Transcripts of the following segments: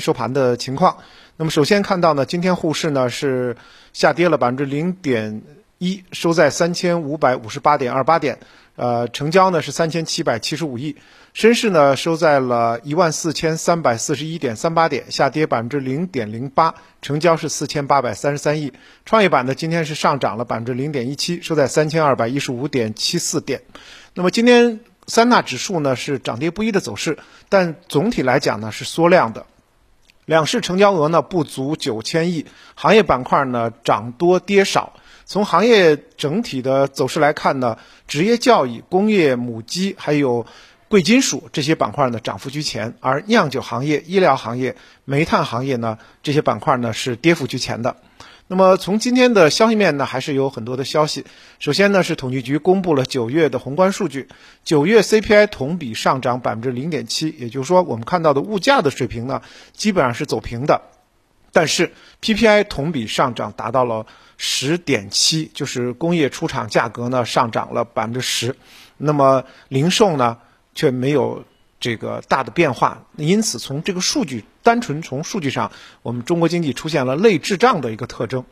收盘的情况。那么首先看到呢，今天沪市呢是下跌了百分之零点一，收在三千五百五十八点二八点，呃，成交呢是三千七百七十五亿。深市呢收在了一万四千三百四十一点三八点，下跌百分之零点零八，成交是四千八百三十三亿。创业板呢今天是上涨了百分之零点一七，收在三千二百一十五点七四点。那么今天三大指数呢是涨跌不一的走势，但总体来讲呢是缩量的。两市成交额呢不足九千亿，行业板块呢涨多跌少。从行业整体的走势来看呢，职业教育、工业母机还有贵金属这些板块呢涨幅居前，而酿酒行业、医疗行业、煤炭行业呢这些板块呢是跌幅居前的。那么从今天的消息面呢，还是有很多的消息。首先呢，是统计局公布了九月的宏观数据，九月 CPI 同比上涨百分之零点七，也就是说，我们看到的物价的水平呢，基本上是走平的。但是 PPI 同比上涨达到了十点七，就是工业出厂价格呢上涨了百分之十，那么零售呢却没有。这个大的变化，因此从这个数据，单纯从数据上，我们中国经济出现了类滞胀的一个特征。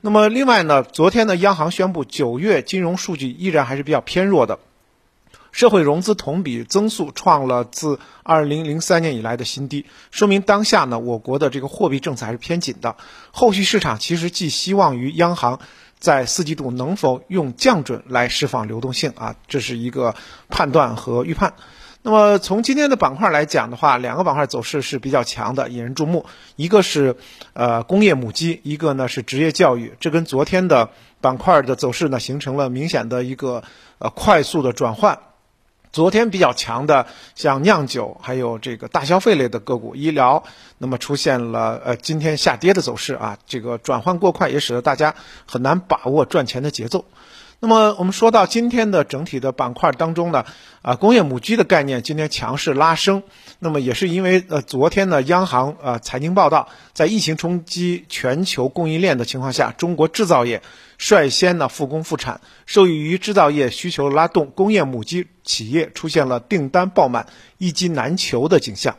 那么另外呢，昨天呢，央行宣布九月金融数据依然还是比较偏弱的，社会融资同比增速创了自二零零三年以来的新低，说明当下呢，我国的这个货币政策还是偏紧的。后续市场其实寄希望于央行在四季度能否用降准来释放流动性啊，这是一个判断和预判。那么从今天的板块来讲的话，两个板块走势是比较强的，引人注目。一个是呃工业母机，一个呢是职业教育。这跟昨天的板块的走势呢形成了明显的一个呃快速的转换。昨天比较强的像酿酒，还有这个大消费类的个股、医疗，那么出现了呃今天下跌的走势啊。这个转换过快，也使得大家很难把握赚钱的节奏。那么我们说到今天的整体的板块当中呢，啊，工业母机的概念今天强势拉升，那么也是因为呃昨天呢，央行呃财经报道，在疫情冲击全球供应链的情况下，中国制造业率先呢复工复产，受益于制造业需求拉动，工业母机企业出现了订单爆满、一机难求的景象。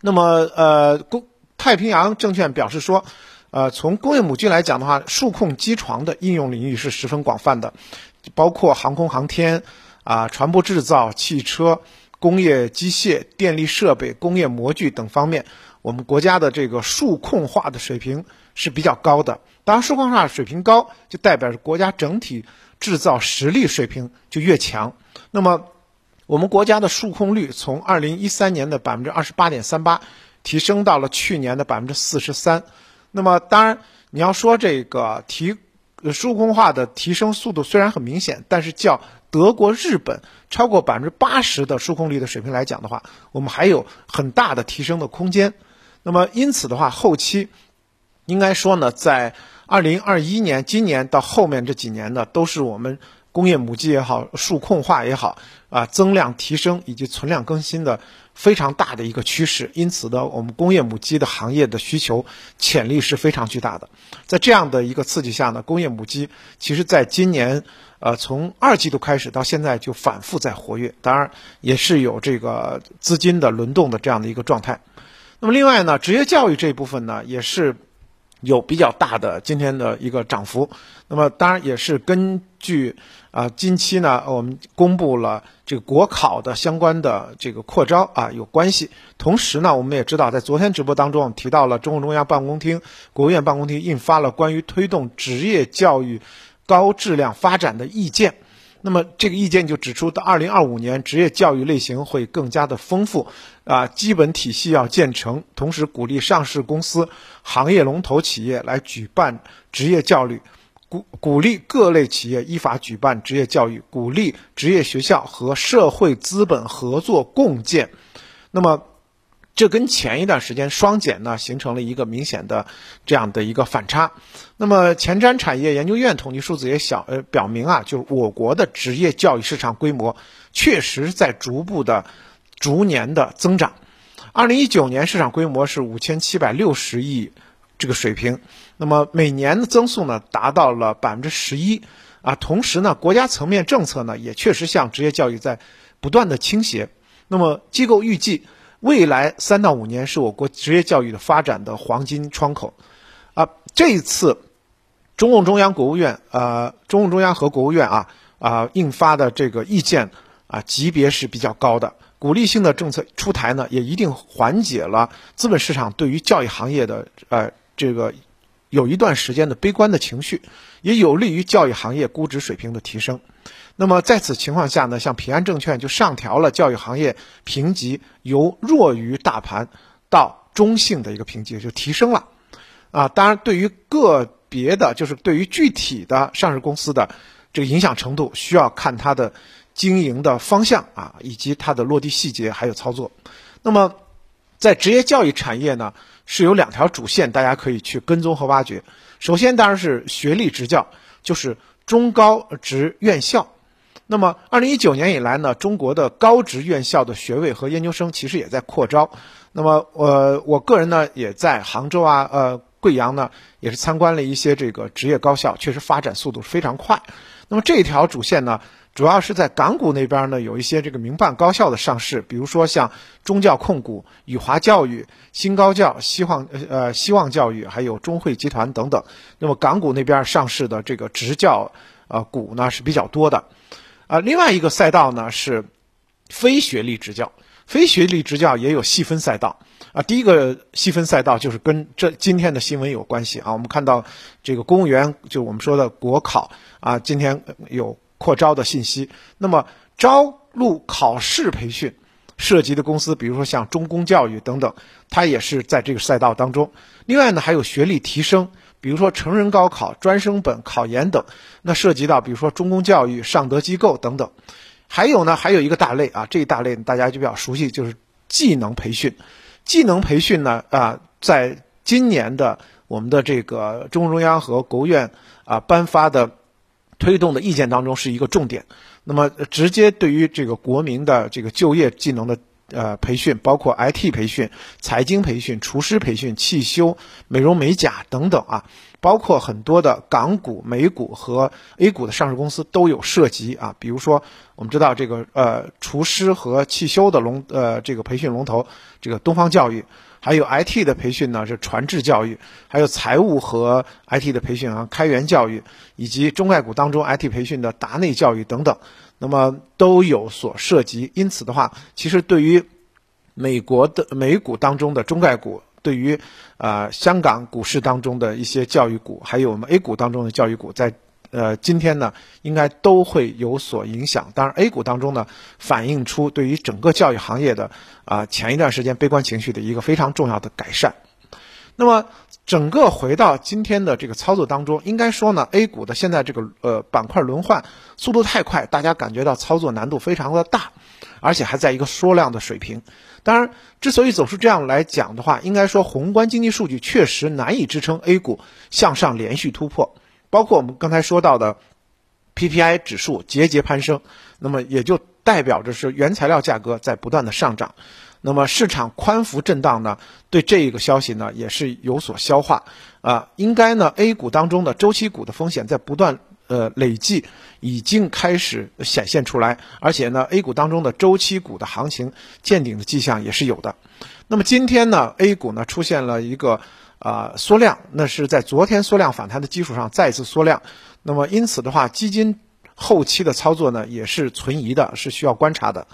那么呃，工太平洋证券表示说。呃，从工业母机来讲的话，数控机床的应用领域是十分广泛的，包括航空航天、啊船舶制造、汽车、工业机械、电力设备、工业模具等方面，我们国家的这个数控化的水平是比较高的。当然，数控化水平高，就代表着国家整体制造实力水平就越强。那么，我们国家的数控率从二零一三年的百分之二十八点三八，提升到了去年的百分之四十三。那么当然，你要说这个提数控化的提升速度虽然很明显，但是较德国、日本超过百分之八十的数控率的水平来讲的话，我们还有很大的提升的空间。那么因此的话，后期应该说呢，在二零二一年、今年到后面这几年呢，都是我们工业母机也好、数控化也好啊，增量提升以及存量更新的。非常大的一个趋势，因此呢，我们工业母机的行业的需求潜力是非常巨大的。在这样的一个刺激下呢，工业母机其实在今年，呃，从二季度开始到现在就反复在活跃，当然也是有这个资金的轮动的这样的一个状态。那么另外呢，职业教育这一部分呢，也是有比较大的今天的一个涨幅。那么当然也是根据。啊，近期呢，我们公布了这个国考的相关的这个扩招啊，有关系。同时呢，我们也知道，在昨天直播当中提到了中共中央办公厅、国务院办公厅印发了关于推动职业教育高质量发展的意见。那么这个意见就指出，到二零二五年，职业教育类型会更加的丰富啊，基本体系要建成，同时鼓励上市公司、行业龙头企业来举办职业教育。鼓鼓励各类企业依法举办职业教育，鼓励职业学校和社会资本合作共建。那么，这跟前一段时间双减呢，形成了一个明显的这样的一个反差。那么，前瞻产业研究院统计数字也小呃表明啊，就我国的职业教育市场规模确实在逐步的、逐年的增长。二零一九年市场规模是五千七百六十亿。这个水平，那么每年的增速呢达到了百分之十一啊，同时呢，国家层面政策呢也确实向职业教育在不断的倾斜。那么机构预计，未来三到五年是我国职业教育的发展的黄金窗口。啊，这一次中共中央、国务院，呃，中共中央和国务院啊啊印发的这个意见啊，级别是比较高的。鼓励性的政策出台呢，也一定缓解了资本市场对于教育行业的呃这个有一段时间的悲观的情绪，也有利于教育行业估值水平的提升。那么在此情况下呢，像平安证券就上调了教育行业评级，由弱于大盘到中性的一个评级就提升了。啊，当然对于个别的，就是对于具体的上市公司的这个影响程度，需要看它的。经营的方向啊，以及它的落地细节还有操作。那么，在职业教育产业呢，是有两条主线，大家可以去跟踪和挖掘。首先当然是学历职教，就是中高职院校。那么，二零一九年以来呢，中国的高职院校的学位和研究生其实也在扩招。那么，呃，我个人呢，也在杭州啊，呃，贵阳呢，也是参观了一些这个职业高校，确实发展速度非常快。那么这一条主线呢？主要是在港股那边呢，有一些这个民办高校的上市，比如说像中教控股、宇华教育、新高教、希望呃希望教育，还有中汇集团等等。那么港股那边上市的这个职教呃股呢是比较多的，啊，另外一个赛道呢是非学历职教，非学历职教也有细分赛道啊。第一个细分赛道就是跟这今天的新闻有关系啊。我们看到这个公务员，就我们说的国考啊，今天有。扩招的信息，那么招录考试培训涉及的公司，比如说像中公教育等等，它也是在这个赛道当中。另外呢，还有学历提升，比如说成人高考、专升本、考研等，那涉及到比如说中公教育、尚德机构等等。还有呢，还有一个大类啊，这一大类大家就比较熟悉，就是技能培训。技能培训呢，啊，在今年的我们的这个中共中央和国务院啊颁发的。推动的意见当中是一个重点，那么直接对于这个国民的这个就业技能的呃培训，包括 IT 培训、财经培训、厨师培训、汽修、美容美甲等等啊，包括很多的港股、美股和 A 股的上市公司都有涉及啊。比如说，我们知道这个呃厨师和汽修的龙呃这个培训龙头，这个东方教育。还有 IT 的培训呢，是传智教育；还有财务和 IT 的培训啊，开源教育，以及中概股当中 IT 培训的达内教育等等，那么都有所涉及。因此的话，其实对于美国的美股当中的中概股，对于啊香港股市当中的一些教育股，还有我们 A 股当中的教育股，在。呃，今天呢，应该都会有所影响。当然，A 股当中呢，反映出对于整个教育行业的啊，前一段时间悲观情绪的一个非常重要的改善。那么，整个回到今天的这个操作当中，应该说呢，A 股的现在这个呃板块轮换速度太快，大家感觉到操作难度非常的大，而且还在一个缩量的水平。当然，之所以走出这样来讲的话，应该说宏观经济数据确实难以支撑 A 股向上连续突破。包括我们刚才说到的 PPI 指数节节攀升，那么也就代表着是原材料价格在不断的上涨，那么市场宽幅震荡呢，对这一个消息呢也是有所消化啊，应该呢 A 股当中的周期股的风险在不断呃累计，已经开始显现出来，而且呢 A 股当中的周期股的行情见顶的迹象也是有的，那么今天呢 A 股呢出现了一个。啊，缩量那是在昨天缩量反弹的基础上再次缩量，那么因此的话，基金后期的操作呢也是存疑的，是需要观察的。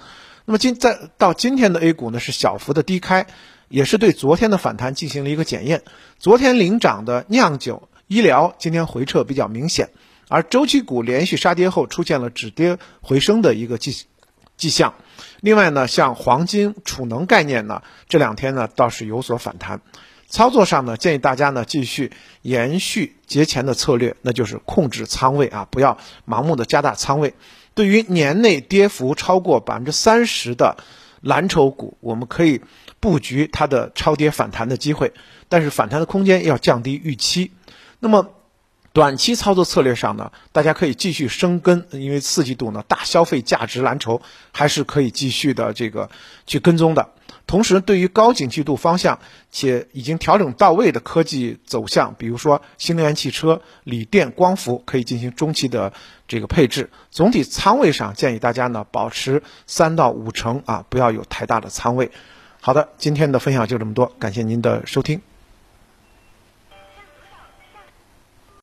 那么今在到今天的 A 股呢是小幅的低开，也是对昨天的反弹进行了一个检验。昨天领涨的酿酒、医疗今天回撤比较明显，而周期股连续杀跌后出现了止跌回升的一个迹迹象。另外呢，像黄金、储能概念呢，这两天呢倒是有所反弹。操作上呢，建议大家呢继续延续节前的策略，那就是控制仓位啊，不要盲目的加大仓位。对于年内跌幅超过百分之三十的蓝筹股，我们可以布局它的超跌反弹的机会，但是反弹的空间要降低预期。那么短期操作策略上呢，大家可以继续生根，因为四季度呢大消费价值蓝筹还是可以继续的这个去跟踪的。同时，对于高景气度方向且已经调整到位的科技走向，比如说新能源汽车、锂电、光伏，可以进行中期的这个配置。总体仓位上，建议大家呢保持三到五成啊，不要有太大的仓位。好的，今天的分享就这么多，感谢您的收听。